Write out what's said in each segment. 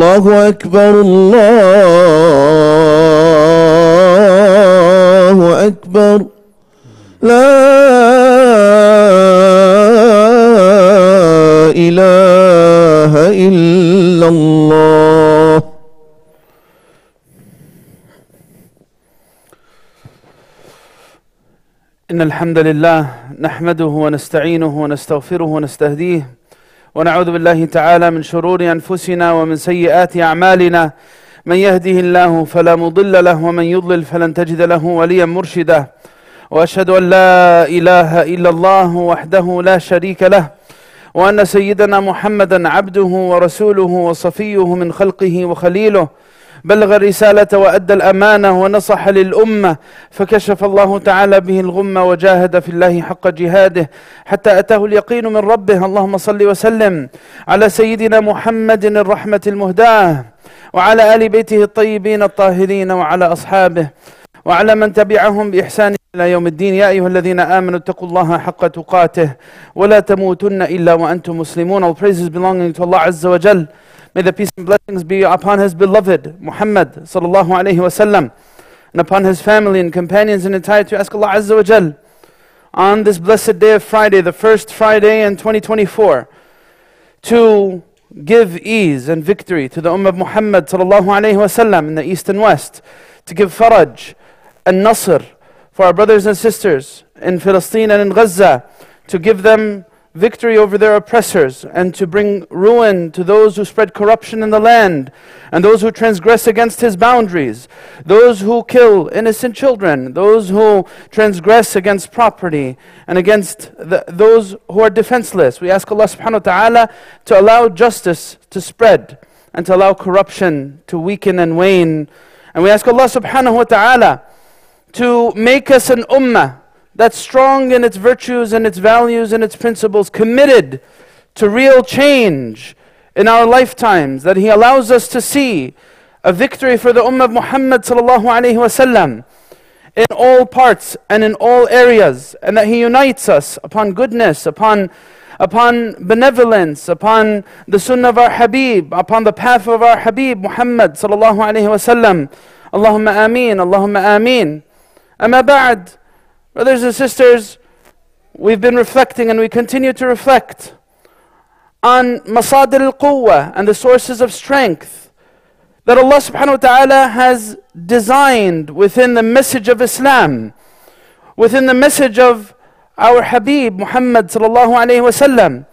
الله أكبر الله أكبر. لا إله إلا الله. إن الحمد لله نحمده ونستعينه ونستغفره ونستهديه. ونعوذ بالله تعالى من شرور أنفسنا ومن سيئات أعمالنا. من يهده الله فلا مضل له ومن يضلل فلن تجد له وليا مرشدا. وأشهد أن لا إله إلا الله وحده لا شريك له وأن سيدنا محمدا عبده ورسوله وصفيه من خلقه وخليله. بلغ الرسالة وأدى الأمانة ونصح للأمة فكشف الله تعالى به الغمة وجاهد في الله حق جهاده حتى أتاه اليقين من ربه. اللهم صل وسلم على سيدنا محمد الرحمة المهداة وعلى آل بيته الطيبين الطاهرين وعلى أصحابه وعلى من تبعهم بإحسان إلى يوم الدين. يا أيها الذين آمنوا اتقوا الله حق تقاته ولا تموتن إلا وأنتم مسلمون. All praises belonging to Allah Azza wa Jal. May the peace and blessings be upon his beloved Muhammad sallallahu alayhi wasallam and upon his family and companions in entirety. Ask Allah Azza wa Jal on this blessed day of Friday, the first Friday in 2024, to give ease and victory to the Ummah of Muhammad sallallahu alayhi wasallam in the east and west, to give faraj and nasr for our brothers and sisters in Palestine and in Gaza, to give them victory over their oppressors and to bring ruin to those who spread corruption in the land and those who transgress against his boundaries, those who kill innocent children, those who transgress against property and against the, those who are defenseless. We ask Allah subhanahu wa ta'ala to allow justice to spread and to allow corruption to weaken and wane. And we ask Allah subhanahu wa ta'ala to make us an ummah that's strong in its virtues and its values and its principles, committed to real change in our lifetimes, that He allows us to see a victory for the Ummah of Muhammad in all parts and in all areas, and that He unites us upon goodness, upon upon benevolence, upon the sunnah of our Habib, upon the path of our Habib Muhammad sallallahu alaihi wasallam. Allahumma ameen, Allahumma ameen. Amma ba'd. Brothers and sisters, we've been reflecting and we continue to reflect on masadir al-quwwa and the sources of strength that Allah subhanahu wa ta'ala has designed within the message of Islam, within the message of our Habib Muhammad sallallahu alayhi wasallam,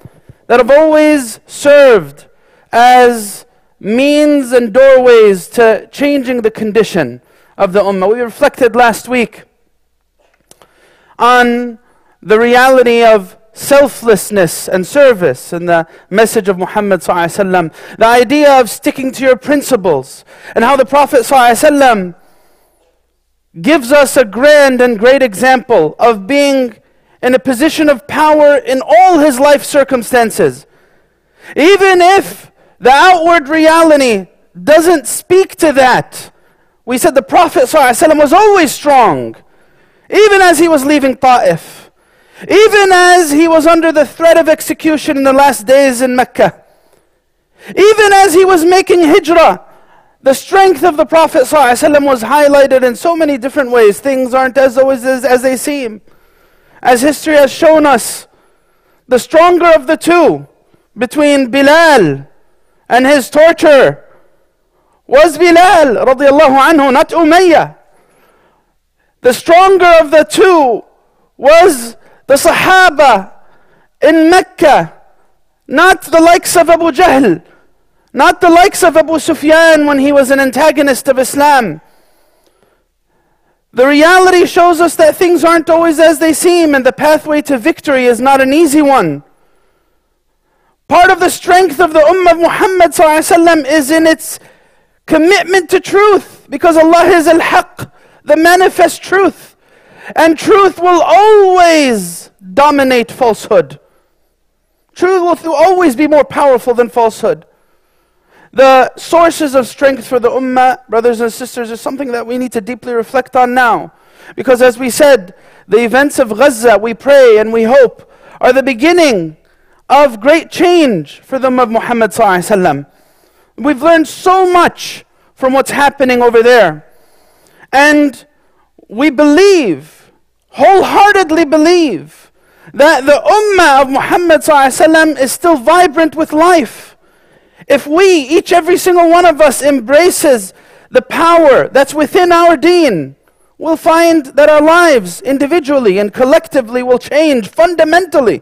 that have always served as means and doorways to changing the condition of the ummah. We reflected last week on the reality of selflessness and service and the message of Muhammad the idea of sticking to your principles and how the Prophet gives us a grand and great example of being in a position of power in all his life circumstances. Even if the outward reality doesn't speak to that. We said the Prophet was always strong, even as he was leaving Ta'if, even as he was under the threat of execution in the last days in Mecca, even as he was making hijrah. The strength of the Prophet ﷺ was highlighted in so many different ways. Things aren't as always as, as they seem. As history has shown us, the stronger of the two, between Bilal and his torture, was Bilal radiallahu not Umayyah. The stronger of the two was the Sahaba in Mecca, not the likes of Abu Jahl, not the likes of Abu Sufyan when he was an antagonist of Islam. The reality shows us that things aren't always as they seem, and the pathway to victory is not an easy one. Part of the strength of the Ummah of Muhammad is in its commitment to truth, because Allah is Al Haqq, the manifest truth. And truth will always dominate falsehood. Truth will always be more powerful than falsehood. The sources of strength for the Ummah, brothers and sisters, is something that we need to deeply reflect on now. Because as we said, the events of Gaza, we pray and we hope, are the beginning of great change for the Ummah of Muhammad We've learned so much from what's happening over there. And we believe, wholeheartedly believe, that the Ummah of Muhammad is still vibrant with life. If we, each every single one of us, embraces the power that's within our deen, we'll find that our lives individually and collectively will change fundamentally.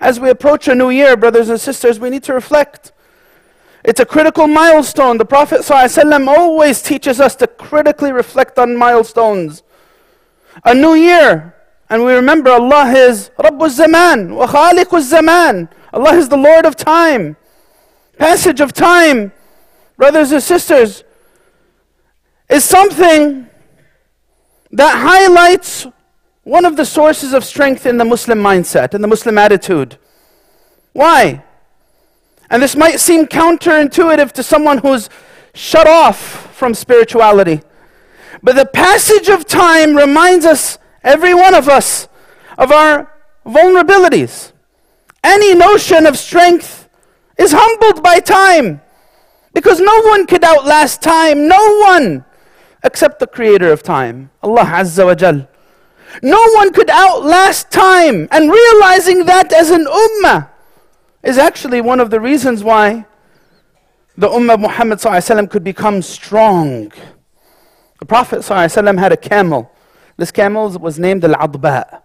As we approach a new year, brothers and sisters, we need to reflect. It's a critical milestone. The Prophet ﷺ always teaches us to critically reflect on milestones. A new year, and we remember Allah is Rabbul Zaman wa Khaliqul Zaman. Allah is the Lord of time. Passage of time, brothers and sisters, is something that highlights one of the sources of strength in the Muslim mindset, in the Muslim attitude. Why? And this might seem counterintuitive to someone who's shut off from spirituality. But the passage of time reminds us, every one of us, of our vulnerabilities. Any notion of strength is humbled by time. Because no one could outlast time. No one except the creator of time, Allah Azza wa Jal. No one could outlast time. And realizing that as an ummah is actually one of the reasons why the ummah of Muhammad could become strong. The Prophet had a camel. This camel was named Al-Adba.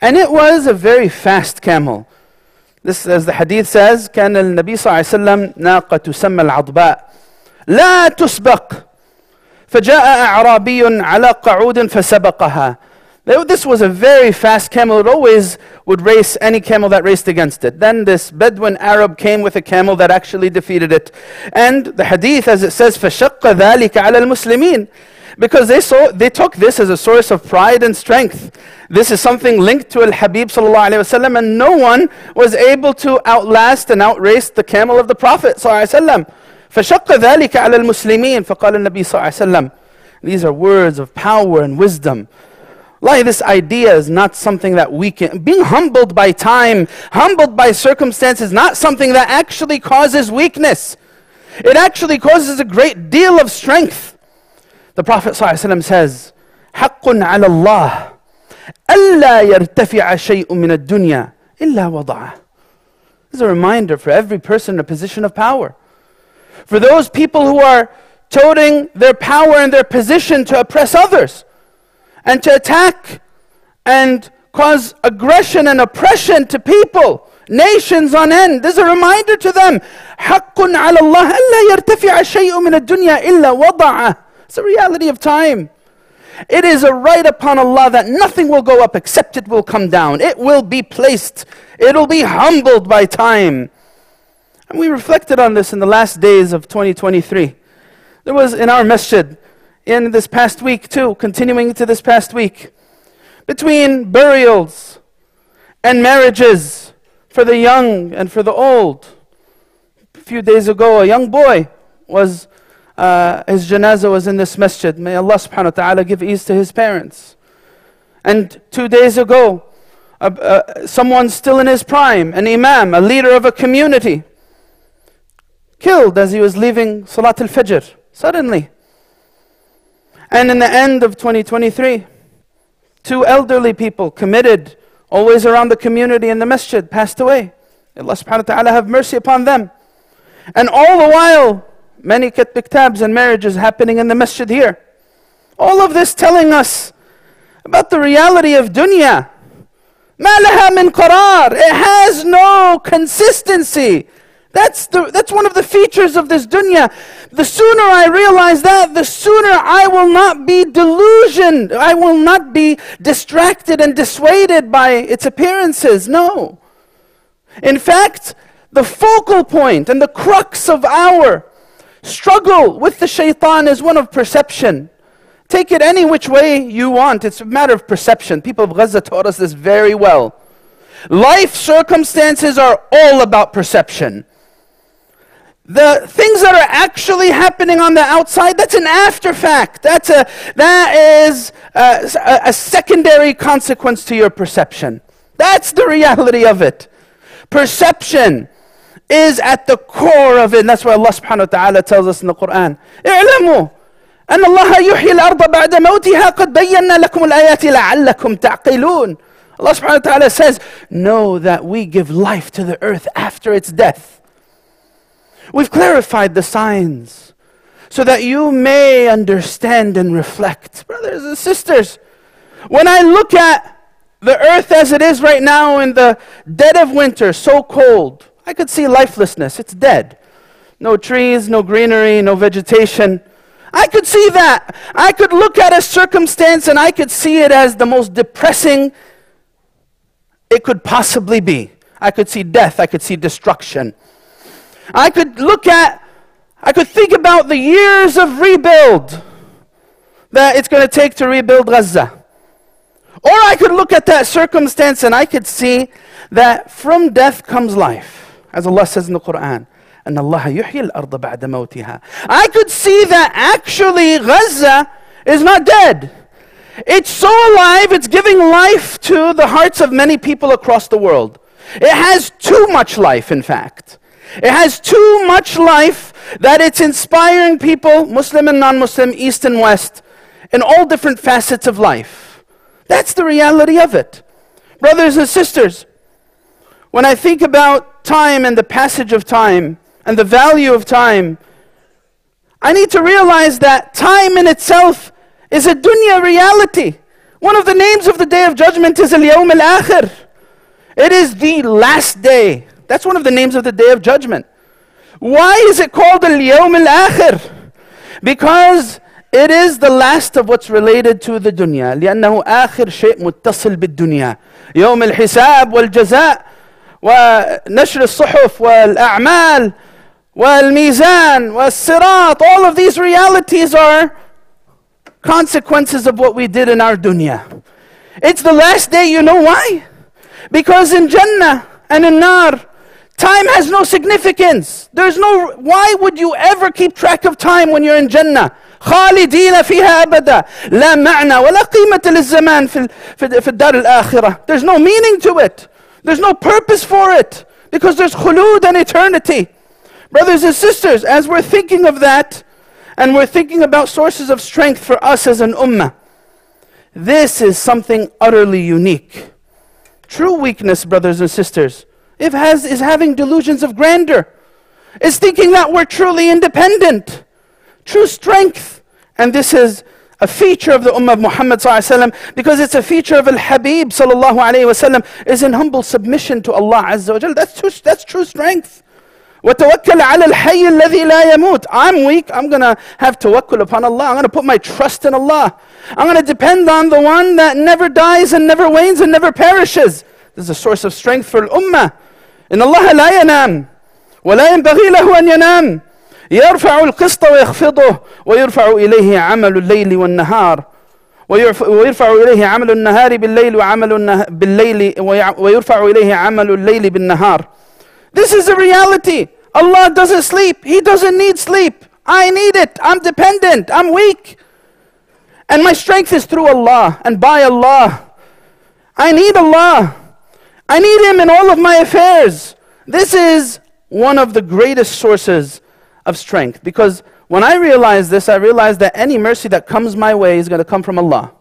And it was a very fast camel. This, as the hadith says, كان النبي صلى الله عليه وسلم ناقة تسمى العضباء لا تسبق فجاء أعرابي على قعود فسبقها this was a very fast camel. It always would race any camel that raced against it. Then this Bedouin Arab came with a camel that actually defeated it. And the hadith, as it says, فَشَقَّ ذَلِكَ عَلَى الْمُسْلِمِينَ because they, saw, they took this as a source of pride and strength. This is something linked to Al-Habib sallallahu alayhi wasallam, and no one was able to outlast and outrace the camel of the Prophet sallallahu alayhi wasallam. فَشَقَّ ذَلِكَ عَلَى الْمُسْلِمِينَ فَقَالَ النَّبِي صلى الله عليه وسلم These are words of power and wisdom. Like this idea is not something that we can. Being humbled by time, humbled by circumstances, not something that actually causes weakness. It actually causes a great deal of strength. The Prophet ﷺ says, حق على الله ألا يرتفع شيء من الدنيا إلا وضعه. This is a reminder for every person in a position of power. For those people who are toting their power and their position to oppress others and to attack and cause aggression and oppression to people, nations on end. There's a reminder to them. حق على الله ألا يرتفع شيء من الدنيا إلا وضعه. It's a reality of time. It is a right upon Allah that nothing will go up except it will come down. It will be placed. It'll be humbled by time. And we reflected on this in the last days of 2023. There was in our masjid, in this past week too, continuing to this past week, between burials and marriages for the young and for the old. A few days ago, a young boy was, uh, his janazah was in this masjid. May Allah subhanahu wa ta'ala give ease to his parents. And two days ago, uh, uh, someone still in his prime, an imam, a leader of a community, killed as he was leaving Salat al Fajr, suddenly. And in the end of 2023, two elderly people committed, always around the community in the masjid, passed away. Allah subhanahu wa ta'ala have mercy upon them. And all the while, many katb kitabs and marriages happening in the masjid here. All of this telling us about the reality of dunya. مَا لَهَا مِن قَرَار It has no consistency. That's, the, that's one of the features of this dunya. The sooner I realize that, the sooner I will not be delusioned. I will not be distracted and dissuaded by its appearances. No. In fact, the focal point and the crux of our struggle with the shaitan is one of perception. Take it any which way you want. It's a matter of perception. People of Gaza taught us this very well. Life circumstances are all about perception The things that are actually happening on the outside, that's an after fact. That's a, that is a, a secondary consequence to your perception. That's the reality of it. Perception is at the core of it. And that's why Allah subhanahu wa ta'ala tells us in the Quran. اعلموا أن الله يحيي الأرض بعد موتها قد بينا لكم الآيات لعلكم تعقلون. Allah subhanahu wa ta'ala says, Know that we give life to the earth after its death. We've clarified the signs so that you may understand and reflect. Brothers and sisters, when I look at the earth as it is right now in the dead of winter, so cold, I could see lifelessness. It's dead. No trees, no greenery, no vegetation. I could see that. I could look at a circumstance and I could see it as the most depressing it could possibly be. I could see death, I could see destruction. I could look at, I could think about the years of rebuild that it's going to take to rebuild Gaza. Or I could look at that circumstance and I could see that from death comes life. As Allah says in the Quran. أن الله يحيي الأرض بعد موتها. I could see that actually Gaza is not dead. It's so alive, it's giving life to the hearts of many people across the world. It has too much life, in fact. It has too much life that it's inspiring people, Muslim and non Muslim, East and West, in all different facets of life. That's the reality of it. Brothers and sisters, when I think about time and the passage of time and the value of time, I need to realize that time in itself is a dunya reality. One of the names of the day of judgment is Al Yawm Al Akhir. It is the last day. That's one of the names of the day of judgment. Why is it called Al Yawm Al Akhir? Because it is the last of what's related to the dunya. لأنه آخر شيء متصل بالدنيا. يوم الحساب والجزاء ونشر الصحف والأعمال والميزان والصراط. All of these realities are consequences of what we did in our dunya. It's the last day, you know why? Because in Jannah and in Nar, time has no significance. There's no, why would you ever keep track of time when you're in Jannah? خالدين فيها أبدا لا معنى ولا قيمة للزمان في في الدار الآخرة. There's no meaning to it. There's no purpose for it because there's khulud and eternity. Brothers and sisters, as we're thinking of that, and we're thinking about sources of strength for us as an ummah. This is something utterly unique. True weakness, brothers and sisters, if has, is having delusions of grandeur, is thinking that we're truly independent. True strength, and this is a feature of the Ummah of Muhammad وسلم, because it's a feature of Al Habib sallallahu alayhi wasallam, is in humble submission to Allah Azza wa That's true, that's true strength. وتوكل على الحي الذي لا يموت. I'm weak. I'm going to have tawakkul upon Allah. I'm going to put my trust in Allah. I'm going to depend on the one that never dies and never wanes and never perishes. This is a source of strength for الأمة. إن الله لا ينام ولا ينبغي له أن ينام. يرفع القسط ويخفضه ويرفع إليه عمل الليل والنهار. ويرف- ويرفع إليه عمل النهار بالليل وعمل النه... بالليل ويع- ويرفع إليه عمل الليل بالنهار. This is a reality. Allah doesn't sleep. He doesn't need sleep. I need it. I'm dependent. I'm weak. And my strength is through Allah and by Allah. I need Allah. I need Him in all of my affairs. This is one of the greatest sources of strength because when I realize this, I realize that any mercy that comes my way is going to come from Allah.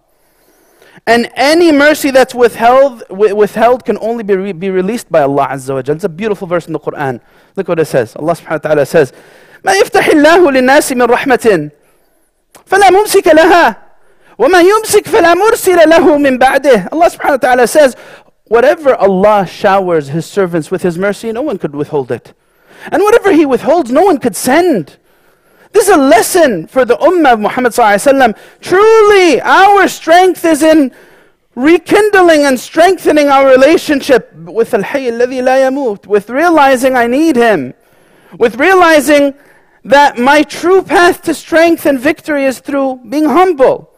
And any mercy that's withheld, wi- withheld can only be, re- be released by Allah Azza wa Jal. It's a beautiful verse in the Quran. Look what it says. Allah subhanahu wa ta'ala says, ما يفتح الله للناس من رحمة فلا ممسك لها وما يمسك فلا مرسل له من بعده. Allah subhanahu wa ta'ala says, whatever Allah showers His servants with His mercy, no one could withhold it. And whatever He withholds, no one could send. This is a lesson for the Ummah of Muhammad. Truly, our strength is in rekindling and strengthening our relationship with Al-Hayy alladhi la yamut, with realizing I need Him, with realizing that my true path to strength and victory is through being humble.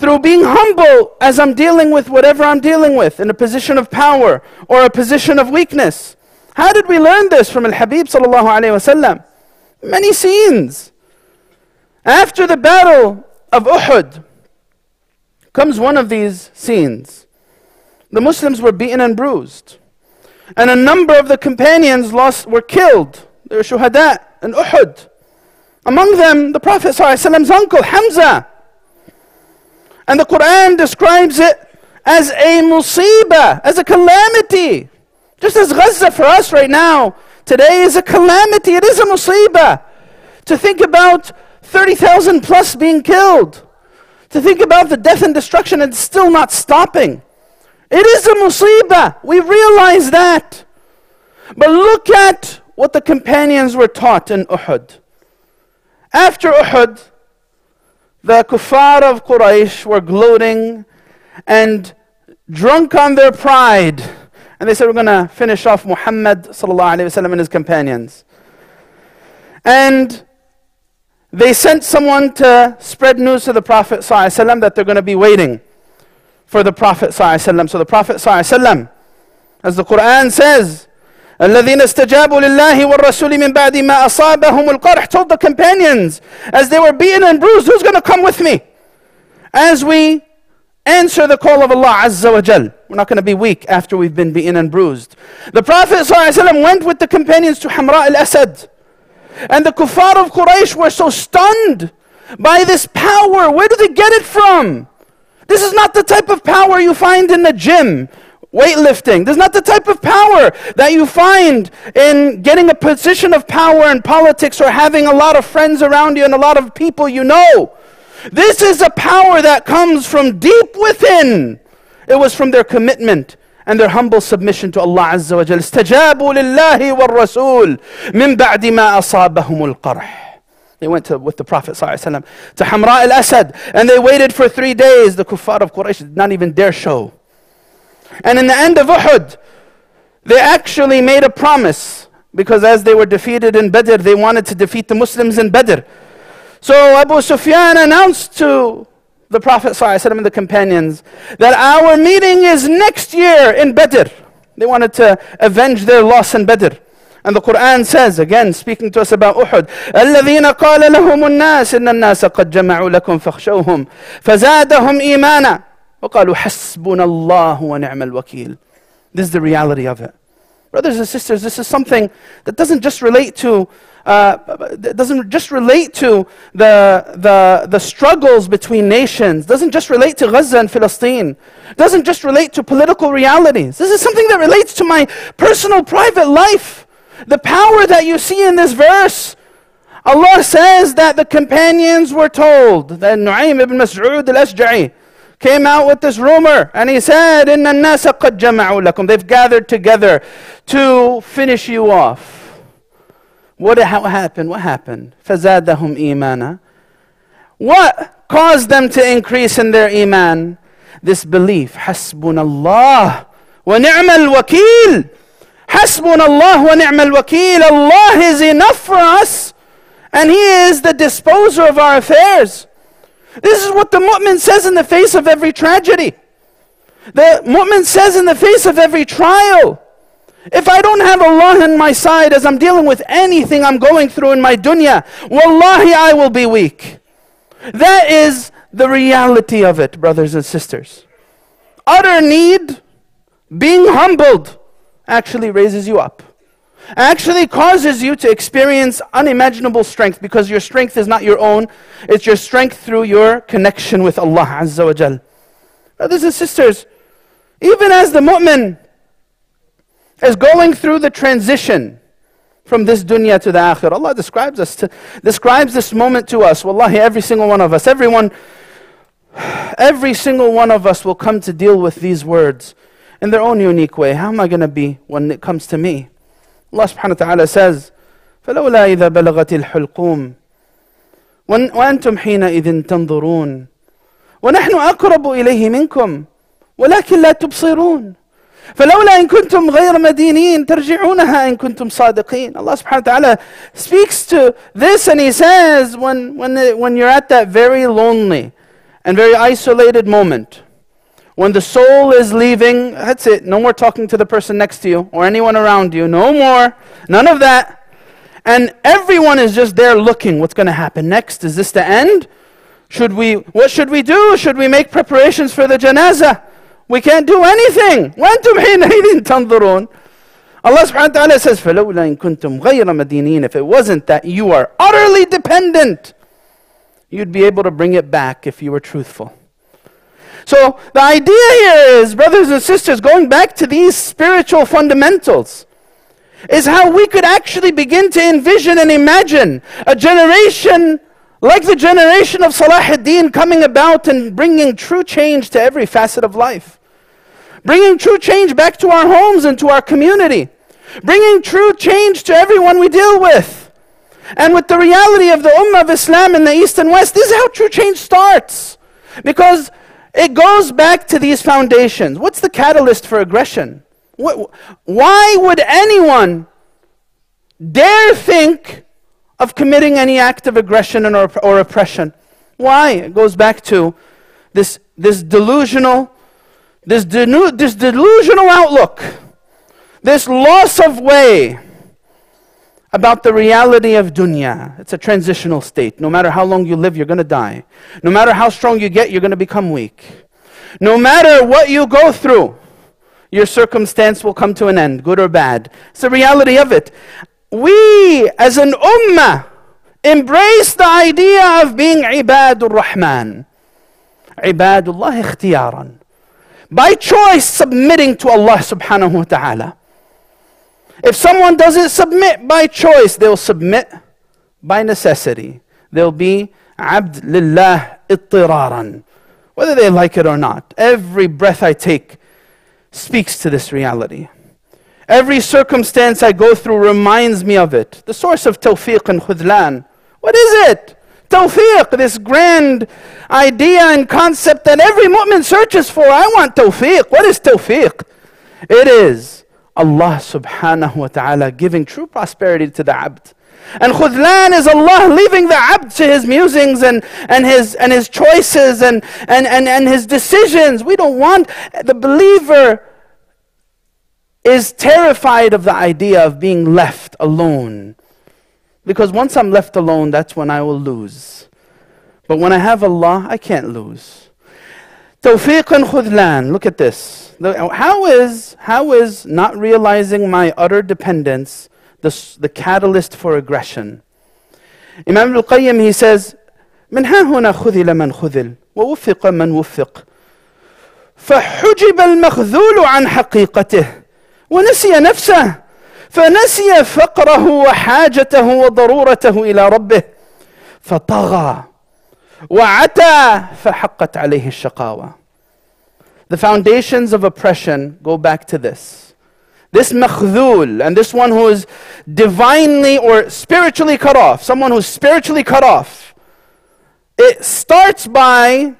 Through being humble as I'm dealing with whatever I'm dealing with in a position of power or a position of weakness. How did we learn this from Al-Habib sallallahu alayhi wasallam? Many scenes. After the battle of Uhud comes one of these scenes. The Muslims were beaten and bruised. And a number of the companions lost, were killed. They were shuhada in Uhud. Among them, the Prophet ﷺ's uncle, Hamza. And the Quran describes it as a musibah, as a calamity. Just as Gaza for us right now, today is a calamity, it is a musibah. To think about 30,000 plus being killed. To think about the death and destruction and still not stopping. It is a musibah. We realize that. But look at what the companions were taught in Uhud. After Uhud, the kuffar of Quraysh were gloating and drunk on their pride. And they said, We're going to finish off Muhammad and his companions. And they sent someone to spread news to the Prophet that they're going to be waiting for the Prophet. So the Prophet as the Quran says, الذين استجابوا لله والرسول من بعد ما أصابهم القرح told the companions as they were beaten and bruised who's going to come with me as we answer the call of Allah Azza wa Jal we're not going to be weak after we've been beaten and bruised the Prophet ﷺ went with the companions to Hamra al-Asad and the kuffar of Quraysh were so stunned by this power where do they get it from this is not the type of power you find in the gym weightlifting. This is not the type of power that you find in getting a position of power in politics or having a lot of friends around you and a lot of people you know. This is a power that comes from deep within. It was from their commitment and their humble submission to Allah Azza wa Jal. استجابوا لله والرسول من بعد ما أصابهم القرح. They went to, with the Prophet ﷺ to Hamra al-Asad and they waited for three days. The kuffar of Quraysh did not even dare show. And in the end of Uhud, they actually made a promise because as they were defeated in Badr, they wanted to defeat the Muslims in Badr. So Abu Sufyan announced to the Prophet ﷺ and the companions that our meeting is next year in Badr. They wanted to avenge their loss in Badr. And the Quran says, again speaking to us about Uhud, الذين قال لهم الناس إن الناس قد جمعوا لكم فاخشوهم فزادهم إيمانا وقالوا حسبنا الله ونعم الوكيل. This is the reality of it. Brothers and sisters, this is something that doesn't just relate to uh, that doesn't just relate to the, the, the struggles between nations, doesn't just relate to Gaza and Palestine, doesn't just relate to political realities. This is something that relates to my personal, private life. The power that you see in this verse. Allah says that the companions were told, that Nu'aym ibn Mas'ud al-Ashja'i came out with this rumor and he said, إِنَّ النَّاسَ قَدْ جَمَعُوا لَكُمْ They've gathered together to finish you off. What how happened? What happened? فَزَادَهُمْ إِيمَانًا What caused them to increase in their iman? This belief. حَسْبُنَا اللَّهُ وَنِعْمَ الْوَكِيلُ حَسْبُنَا اللَّهُ وَنِعْمَ الْوَكِيلُ Allah is enough for us and He is the disposer of our affairs. This is what the mu'min says in the face of every tragedy. The mu'min says in the face of every trial. If I don't have Allah on my side as I'm dealing with anything I'm going through in my dunya, wallahi I will be weak. That is the reality of it, brothers and sisters. Utter need, being humbled, actually raises you up. Actually causes you to experience unimaginable strength because your strength is not your own, it's your strength through your connection with Allah Azza wa Jal. Brothers and sisters, even as the mu'min is going through the transition from this dunya to the akhirah. Allah describes us to, describes this moment to us. Wallahi, every single one of us, everyone, every single one of us will come to deal with these words in their own unique way. How am I going to be when it comes to me? Allah subhanahu wa ta'ala says, فلولا إذا بلغت الحلقوم وأنتم حينئذ تنظرون ونحن أقرب إليه منكم ولكن لا تبصرون فلولا إن كنتم غير مدينين ترجعونها إن كنتم صادقين Allah subhanahu wa ta'ala speaks to this and he says when, when, when you're at that very lonely and very isolated moment when the soul is leaving that's it no more talking to the person next to you or anyone around you no more none of that and everyone is just there looking what's going to happen next is this the end should we what should we do should we make preparations for the janazah we can't do anything. وَأَنْتُمْ حِينَئِذٍ تَنْظُرُونَ Allah subhanahu wa ta'ala says, فَلَوْلَا إِن كُنْتُمْ غَيْرَ مَدِينِينَ If it wasn't that you are utterly dependent, you'd be able to bring it back if you were truthful. So the idea here is, brothers and sisters, going back to these spiritual fundamentals, is how we could actually begin to envision and imagine a generation like the generation of Salah ad-Din coming about and bringing true change to every facet of life bringing true change back to our homes and to our community, bringing true change to everyone we deal with. And with the reality of the Ummah of Islam in the East and West, this is how true change starts. Because it goes back to these foundations. What's the catalyst for aggression? Why would anyone dare think of committing any act of aggression or, or oppression? Why? It goes back to this, this delusional this, denu- this delusional outlook, this loss of way about the reality of dunya. It's a transitional state. No matter how long you live, you're going to die. No matter how strong you get, you're going to become weak. No matter what you go through, your circumstance will come to an end, good or bad. It's the reality of it. We, as an ummah, embrace the idea of being ibadur rahman. Ibadullah ikhtiyaran by choice submitting to Allah subhanahu wa ta'ala. If someone doesn't submit by choice, they'll submit by necessity. They'll be abd lillah ittiraran, whether they like it or not. Every breath I take speaks to this reality. Every circumstance I go through reminds me of it. The source of tawfiq and khudlan. What is it? Tawfiq, this grand idea and concept that every mu'min searches for. I want tawfiq. What is tawfiq? It is Allah subhanahu wa ta'ala giving true prosperity to the abd. And khudlan is Allah leaving the abd to his musings and, and, his, and his choices and, and, and, and his decisions. We don't want the believer is terrified of the idea of being left alone because once I'm left alone, that's when I will lose. But when I have Allah, I can't lose. Tawfiq and khudlan. Look at this. How is, how is not realizing my utter dependence the, the catalyst for aggression? Imam al-Qayyim, he says, من ها هنا خذل من خذل ووفق من وفق فحجب المخذول عن حقيقته ونسي نفسه فنسي فقره وحاجته وضرورته الى ربه فطغى وعتى فحقت عليه الشقاوه The foundations of oppression go back to this this makhdul, and this one who is divinely or spiritually cut off, someone who's spiritually cut off, it starts by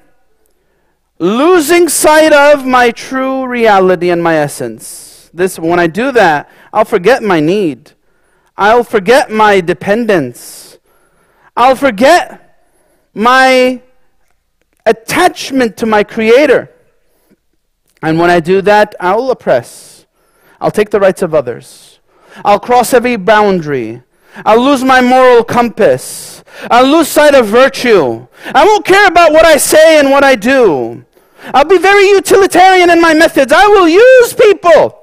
losing sight of my true reality and my essence. This, when I do that, I'll forget my need. I'll forget my dependence. I'll forget my attachment to my Creator. And when I do that, I'll oppress. I'll take the rights of others. I'll cross every boundary. I'll lose my moral compass. I'll lose sight of virtue. I won't care about what I say and what I do. I'll be very utilitarian in my methods. I will use people.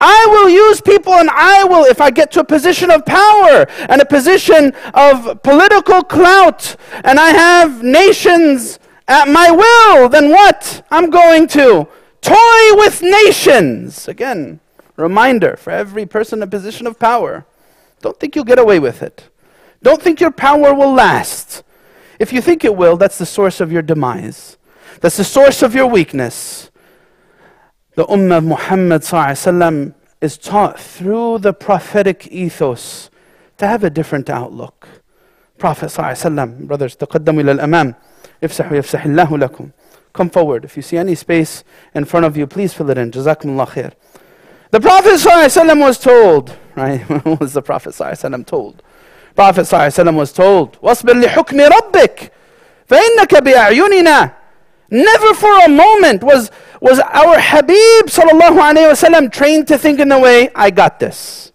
I will use people and I will, if I get to a position of power and a position of political clout and I have nations at my will, then what? I'm going to toy with nations. Again, reminder for every person in a position of power. Don't think you'll get away with it. Don't think your power will last. If you think it will, that's the source of your demise. That's the source of your weakness The Ummah of Muhammad sallam, is taught through the prophetic ethos to have a different outlook. Prophet sallam, brothers, تقدموا إلى الأمام افسحوا يفسح الله لكم. Come forward. If you see any space in front of you, please fill it in. Jazakumullah khair. The Prophet ﷺ was told, right? what was the Prophet ﷺ told? Prophet ﷺ was told, وَاصْبِرْ لِحُكْمِ رَبِّكَ فَإِنَّكَ بِأَعْيُنِنَا Never for a moment was, was our Habib sallallahu alayhi wasallam trained to think in the way, I got this.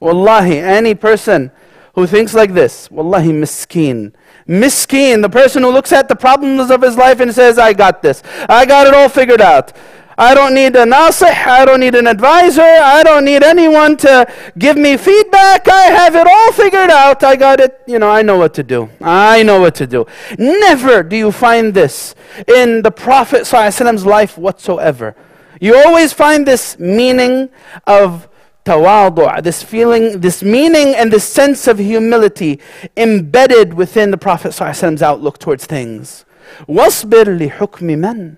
Wallahi, any person who thinks like this, wallahi, miskeen. Miskeen, the person who looks at the problems of his life and says, I got this. I got it all figured out. I don't need a nasih, I don't need an advisor, I don't need anyone to give me feedback. I have it all figured out. I got it, you know, I know what to do. I know what to do. Never do you find this in the Prophet ﷺ's life whatsoever. You always find this meaning of tawadu', this feeling, this meaning and this sense of humility embedded within the Prophet ﷺ's outlook towards things. وَاصْبِرْ لِحُكْمِ مَنْ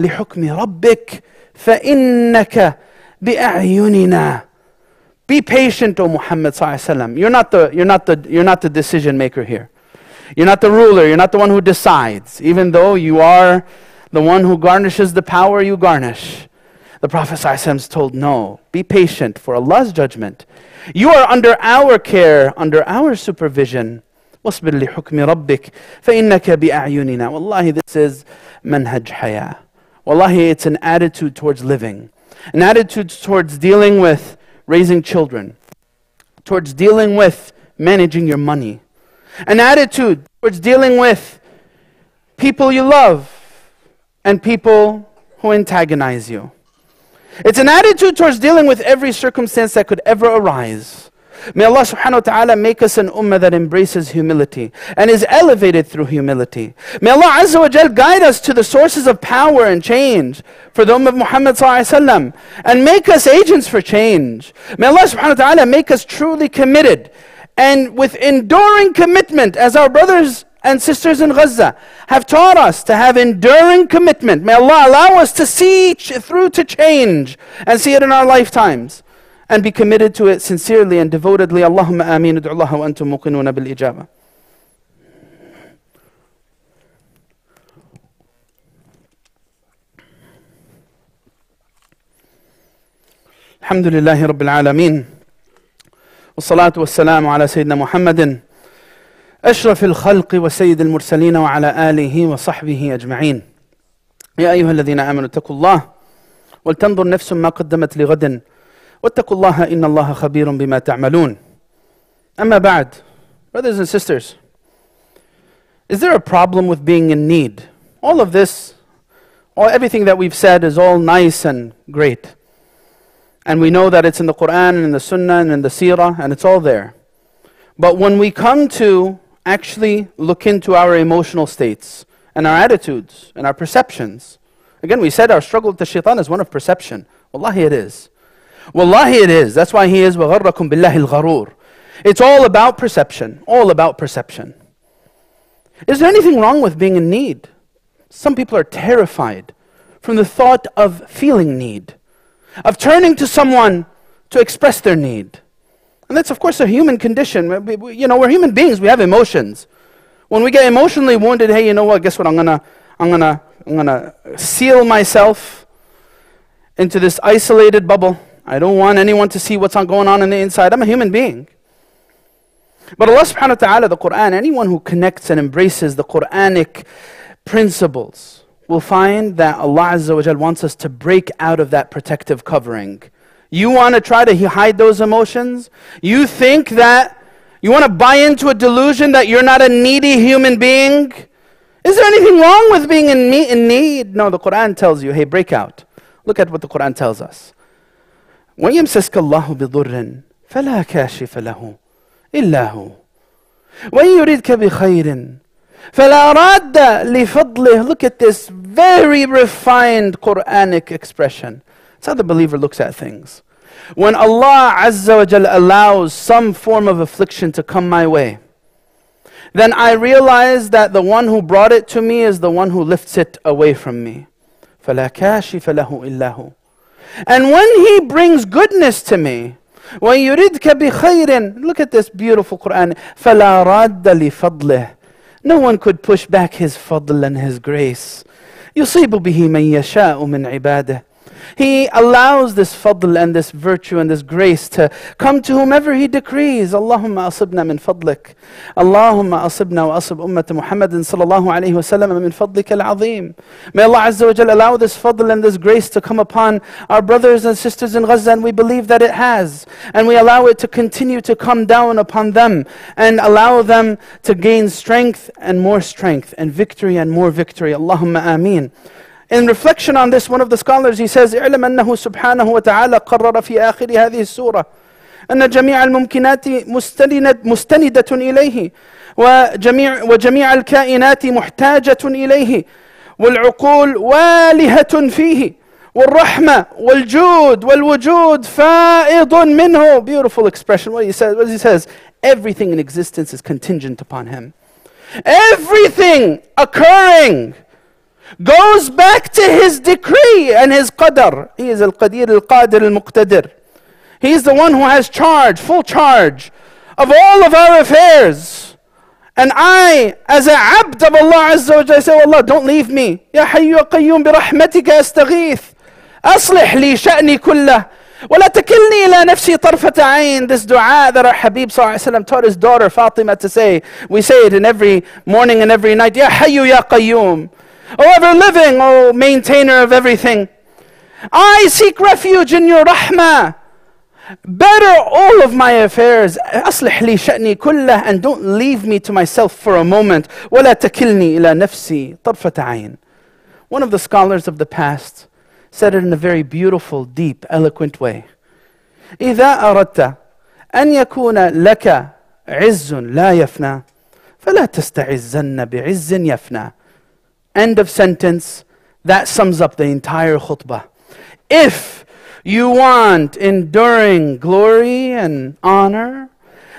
لحكم ربك فإنك بأعيننا Be patient, O Muhammad sallallahu You're not the you're not the you're not the decision maker here. You're not the ruler. You're not the one who decides. Even though you are the one who garnishes the power you garnish. The Prophet sallallahu is told, no. Be patient for Allah's judgment. You are under our care, under our supervision. واصبر لحكم ربك فإنك بأعيننا. Wallahi, this is manhaj hayah. Wallahi, it's an attitude towards living, an attitude towards dealing with raising children, towards dealing with managing your money, an attitude towards dealing with people you love and people who antagonize you. It's an attitude towards dealing with every circumstance that could ever arise. May Allah subhanahu wa ta'ala make us an ummah that embraces humility and is elevated through humility. May Allah Azza wa Jal guide us to the sources of power and change for the ummah of Muhammad sallallahu and make us agents for change. May Allah subhanahu wa ta'ala make us truly committed and with enduring commitment as our brothers and sisters in Gaza have taught us to have enduring commitment. May Allah allow us to see through to change and see it in our lifetimes and be committed to it sincerely and devotedly. Allahumma ameen. Udu Allah wa antum muqinuna bil ijaba. الحمد لله رب العالمين والصلاة والسلام على سيدنا محمد أشرف الخلق وسيد المرسلين وعلى آله وصحبه أجمعين يا أيها الذين آمنوا اتقوا الله ولتنظر نفس ما قدمت لغد واتقوا الله إن الله خبير بما تعملون أما بعد Brothers and sisters, is there a problem with being in need? All of this, all, everything that we've said is all nice and great. And we know that it's in the Quran and in the Sunnah and in the Seerah and it's all there. But when we come to actually look into our emotional states and our attitudes and our perceptions, again, we said our struggle with the shaitan is one of perception. Wallahi, it is. Wallahi it is. That's why he is وَغَرَّكُمْ بِاللَّهِ الْغَرُورِ It's all about perception. All about perception. Is there anything wrong with being in need? Some people are terrified from the thought of feeling need. of turning to someone to express their need. And that's, of course, a human condition. We- we- You know, we're human beings, we have emotions. When we get emotionally wounded, hey, you know what? Guess what? I'm gonna, I'm gonna, I'm gonna seal myself into this isolated bubble. I don't want anyone to see what's going on in the inside. I'm a human being. But Allah subhanahu wa ta'ala, the Quran, anyone who connects and embraces the Quranic principles will find that Allah Azza wa wants us to break out of that protective covering. You want to try to hide those emotions? You think that you want to buy into a delusion that you're not a needy human being? Is there anything wrong with being in need? No, the Quran tells you, hey, break out. Look at what the Quran tells us. وَيَمْسَسْكَ اللَّهُ بِضُرٍّ فَلَا كَاشِفَ لَهُ إِلَّا هُوَ وَإِن يُرِدْكَ بِخَيْرٍ فَلَا رَادَّ لِفَضْلِهِ Look at this very refined Quranic expression. That's how the believer looks at things. When Allah Azza wa Jal allows some form of affliction to come my way, then I realize that the one who brought it to me is the one who lifts it away from me. فَلَا كَاشِفَ لَهُ إِلَّا هُوَ And when He brings goodness to me, وَإِن يُرِدْكَ بِخَيْرٍ Look at this beautiful Quran. فَلَا رَادَّ لِفَضْلِهِ No one could push back His fadl and His grace. يُصِيبُ بِهِ مَن يَشَاءُ مِنْ عِبَادِهِ he allows this fadl and this virtue and this grace to come to whomever He decrees. Allahumma asibna min fadlik. Allahumma asibna wa asib ummat Muhammadin sallallahu alayhi wa sallam min fadlik al-azim. May Allah Azza wa Jal allow this fadl and this grace to come upon our brothers and sisters in Gaza and we believe that it has. And we allow it to continue to come down upon them and allow them to gain strength and more strength and victory and more victory. Allahumma ameen. In reflection on this, one of the scholars he says, اعلم أنه سبحانه وتعالى قرر في آخر هذه السورة أن جميع الممكنات مستند مستندة إليه وجميع وجميع الكائنات محتاجة إليه والعقول والهة فيه والرحمة والجود والوجود فائض منه beautiful expression what he says what he says everything in existence is contingent upon him everything occurring goes back to his decree and his qadr. He is al-qadir al-qadir al-muqtadir. He is the one who has charge, full charge of all of our affairs. And I, as a abd of Allah Azza wa Jalla, say, oh Allah, don't leave me. Ya hayyu ya qayyum bi rahmatika astaghith. أصلح لي شأني كله ولا تكلني إلى نفسي طرفة عين This dua that our Habib وسلم, taught his daughter Fatima to say. We say it in every morning and every night. Ya hayyu ya qayyum. O ever living, O maintainer of everything. I seek refuge in your rahmah. Better all of my affairs. أصلح لي شأني كله and don't leave me to myself for a moment. ولا تكلني إلى نفسي طرفة عين. One of the scholars of the past said it in a very beautiful, deep, eloquent way. إذا أردت أن يكون لك عز لا يفنى فلا تستعزن بعز يفنى. End of sentence. That sums up the entire khutbah. If you want enduring glory and honor,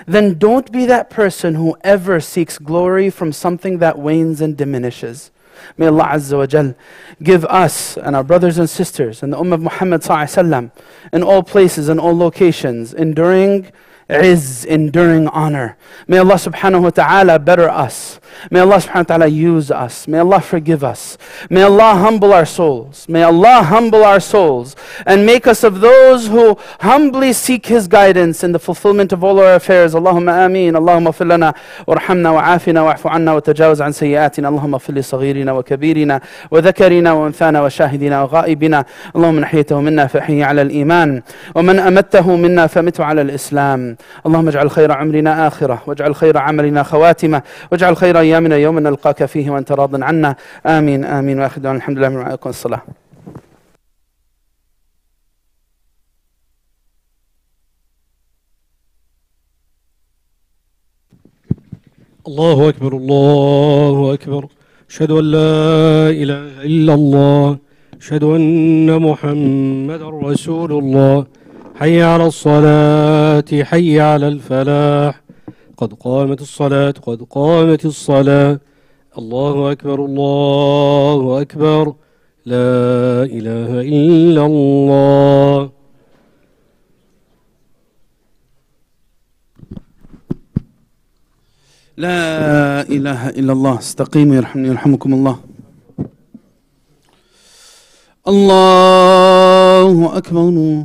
then don't be that person who ever seeks glory from something that wanes and diminishes. May Allah Azza wa Jal give us and our brothers and sisters and the Ummah of Muhammad in all places and all locations enduring is enduring honor. May Allah subhanahu wa ta'ala better us. May Allah subhanahu wa ta'ala use us. May Allah forgive us. May Allah humble our souls. May Allah humble our souls and make us of those who humbly seek His guidance in the fulfillment of all our affairs. Allahumma ameen. Allahumma fillana warhamna wa wa'fu anna wa tajawaz an sayyatina. Allahumma fili saghirina wa kabirina wa dhakarina wa anthana wa shahidina wa ghaibina. Allahumma nahiyatahu minna fahihi ala al-iman wa man amattahu minna famitu ala al-islam. اللهم اجعل خير عمرنا آخرة واجعل خير عملنا خواتمة واجعل خير أيامنا يوم نلقاك فيه وأنت راض عنا. آمين آمين وآخر دعوانا الحمد لله من وعليكم الصلاه. الله أكبر الله أكبر أشهد أن لا إله إلا الله أشهد أن محمد رسول الله حي على الصلاة حي على الفلاح. قد قامت الصلاة قد قامت الصلاة. الله أكبر الله أكبر. لا إله إلا الله. لا إله إلا الله. استقيموا يرحمني يرحمكم الله. الله أكبر.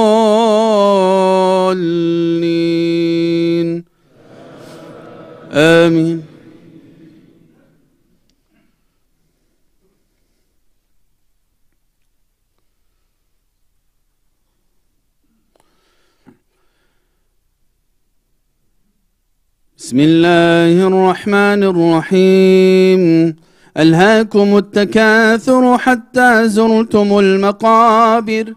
آمين. بسم الله الرحمن الرحيم. ألهاكم التكاثر حتى زرتم المقابر.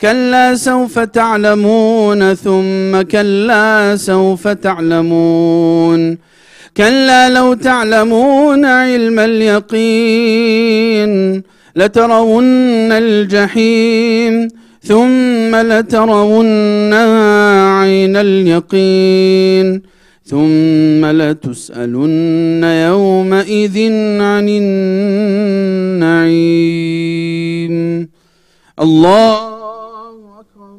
كلا سوف تعلمون ثم كلا سوف تعلمون. كلا لو تعلمون علم اليقين لترون الجحيم ثم لترون عين اليقين ثم لتسألن يومئذ عن النعيم. الله أكبر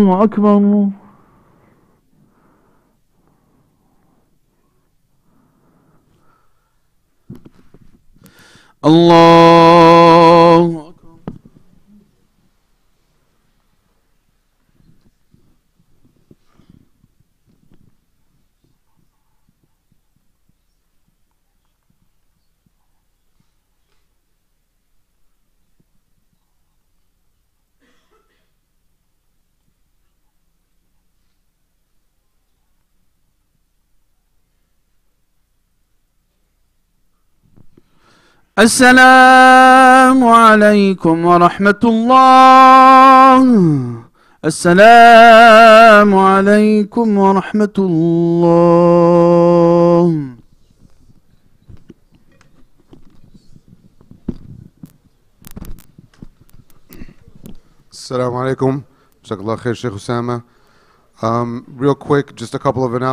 أكبر. الله أكبر السلام عليكم ورحمة الله. السلام عليكم ورحمة الله. السلام عليكم. جزاك الله خير شيخ أسامة. Um, real quick just a couple of announcements.